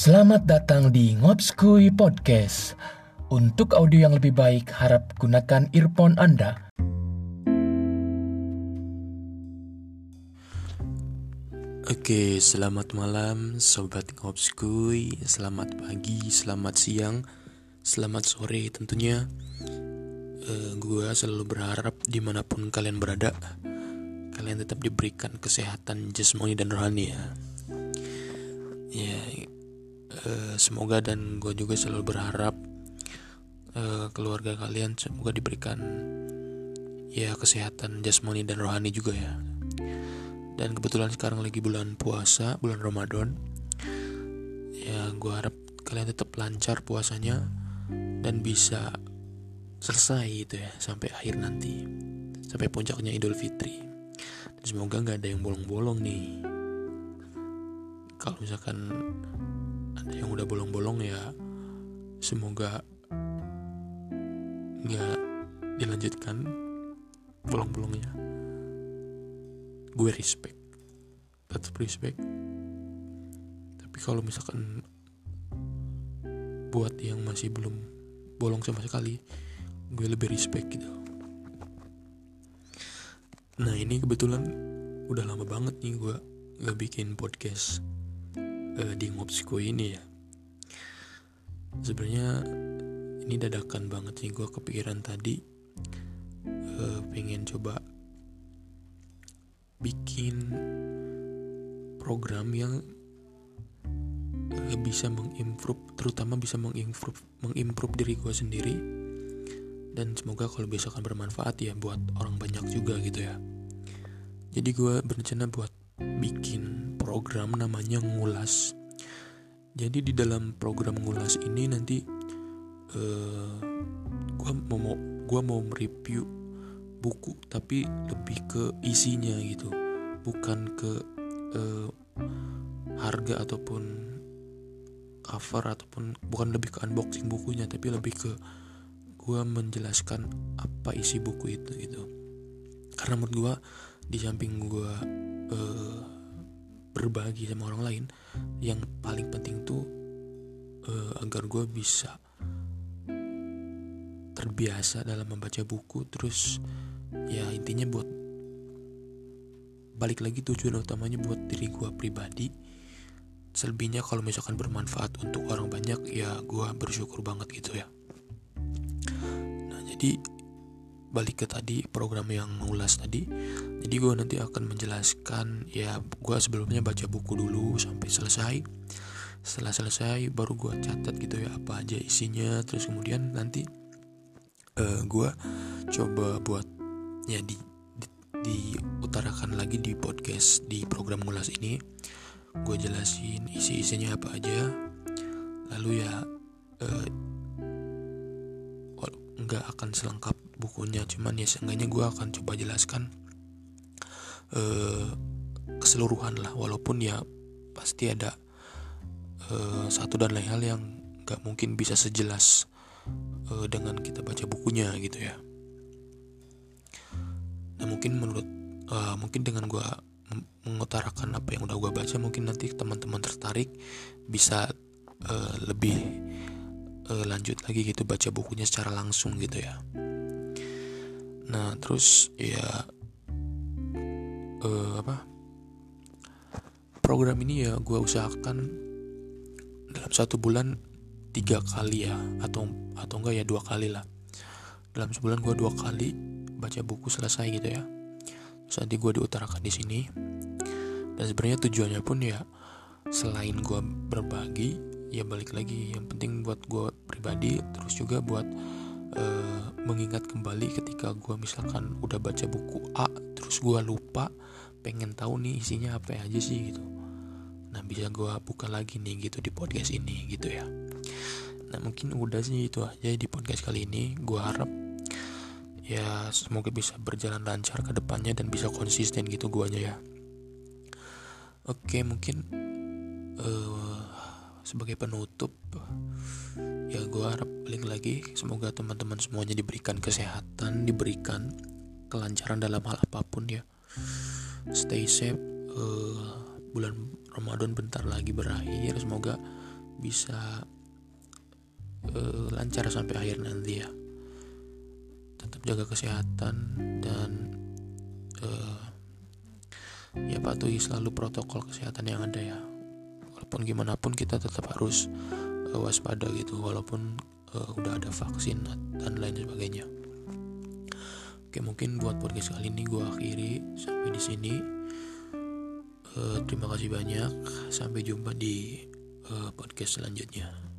Selamat datang di Ngobskuy Podcast. Untuk audio yang lebih baik, harap gunakan earphone Anda. Oke, selamat malam Sobat Ngobskuy Selamat pagi, selamat siang, selamat sore tentunya uh, Gue selalu berharap di mana pun kalian berada Kalian tetap diberikan kesehatan jasmani dan rohani ya Ya, uh, semoga dan gue juga selalu berharap uh, Keluarga kalian semoga diberikan Ya kesehatan jasmani dan rohani juga ya. Dan kebetulan sekarang lagi bulan puasa bulan Ramadan. Ya gue harap kalian tetap lancar puasanya dan bisa selesai itu ya sampai akhir nanti sampai puncaknya Idul Fitri. Dan semoga nggak ada yang bolong-bolong nih. Kalau misalkan yang udah bolong-bolong ya semoga nggak dilanjutkan bolong-bolongnya. Gue respect tetap respect. Tapi kalau misalkan buat yang masih belum bolong sama sekali gue lebih respect gitu. Nah ini kebetulan udah lama banget nih gue gak bikin podcast uh, di ngopsku ini ya. Sebenarnya ini dadakan banget sih gue kepikiran tadi uh, pengen coba bikin program yang bisa mengimprove terutama bisa mengimprove mengimprove diri gue sendiri. Dan semoga kalau bisa akan bermanfaat ya buat orang banyak juga gitu ya. Jadi gue berencana buat bikin program namanya ngulas. Jadi di dalam program ngulas ini nanti uh, eh, gue mau gue mau mereview buku tapi lebih ke isinya gitu. Bukan ke uh, harga ataupun cover ataupun bukan lebih ke unboxing bukunya tapi lebih ke gue menjelaskan apa isi buku itu gitu. Karena menurut gue di samping gue uh, berbagi sama orang lain yang paling penting tuh uh, agar gue bisa terbiasa dalam membaca buku. Terus ya intinya buat balik lagi tujuan utamanya buat diri gue pribadi. Selebihnya kalau misalkan bermanfaat untuk orang banyak ya gue bersyukur banget gitu ya. Nah jadi balik ke tadi program yang mengulas tadi. Jadi gue nanti akan menjelaskan ya gue sebelumnya baca buku dulu sampai selesai. Setelah selesai baru gue catat gitu ya apa aja isinya. Terus kemudian nanti uh, gue coba buat ya di, di diutarakan lagi di podcast di program ngulas ini. Gue jelasin isi isinya apa aja. Lalu ya uh, nggak akan selengkap bukunya. Cuman ya seenggaknya gue akan coba jelaskan uh, keseluruhan lah. Walaupun ya pasti ada uh, satu dan lain hal yang nggak mungkin bisa sejelas uh, dengan kita baca bukunya gitu ya. Nah mungkin menurut uh, mungkin dengan gue mengutarakan apa yang udah gue baca mungkin nanti teman-teman tertarik bisa uh, lebih uh, lanjut lagi gitu baca bukunya secara langsung gitu ya nah terus ya uh, apa? Program ini ya gue usahakan dalam satu bulan tiga kali ya atau atau enggak ya dua kali lah. Dalam sebulan gue dua kali baca buku selesai gitu ya. Terus nanti gue diutarakan di sini. Dan sebenarnya tujuannya pun ya selain gue berbagi ya balik lagi. Yang penting buat gue pribadi terus juga buat uh, mengingat kembali ketika gue misalkan udah baca buku A terus gue lupa pengen tahu nih isinya apa aja sih gitu. Nah bisa gue buka lagi nih gitu di podcast ini gitu ya. Nah mungkin udah sih itu aja di podcast kali ini. Gue harap ya semoga bisa berjalan lancar ke depannya dan bisa konsisten gitu guanya ya. Oke mungkin uh, sebagai penutup ya gue harap balik lagi. Semoga teman-teman semuanya diberikan kesehatan diberikan kelancaran dalam hal apa pun ya. Stay safe. Uh, bulan Ramadan bentar lagi berakhir. Semoga bisa uh, lancar sampai akhir nanti ya. Tetap jaga kesehatan dan uh, ya patuhi selalu protokol kesehatan yang ada ya. Walaupun gimana pun kita tetap harus waspada gitu. Walaupun uh, udah ada vaksin dan lain sebagainya. Oke mungkin buat podcast kali ini gue akhiri. Sampai di sini. Uh, terima kasih banyak. Sampai jumpa di uh, podcast selanjutnya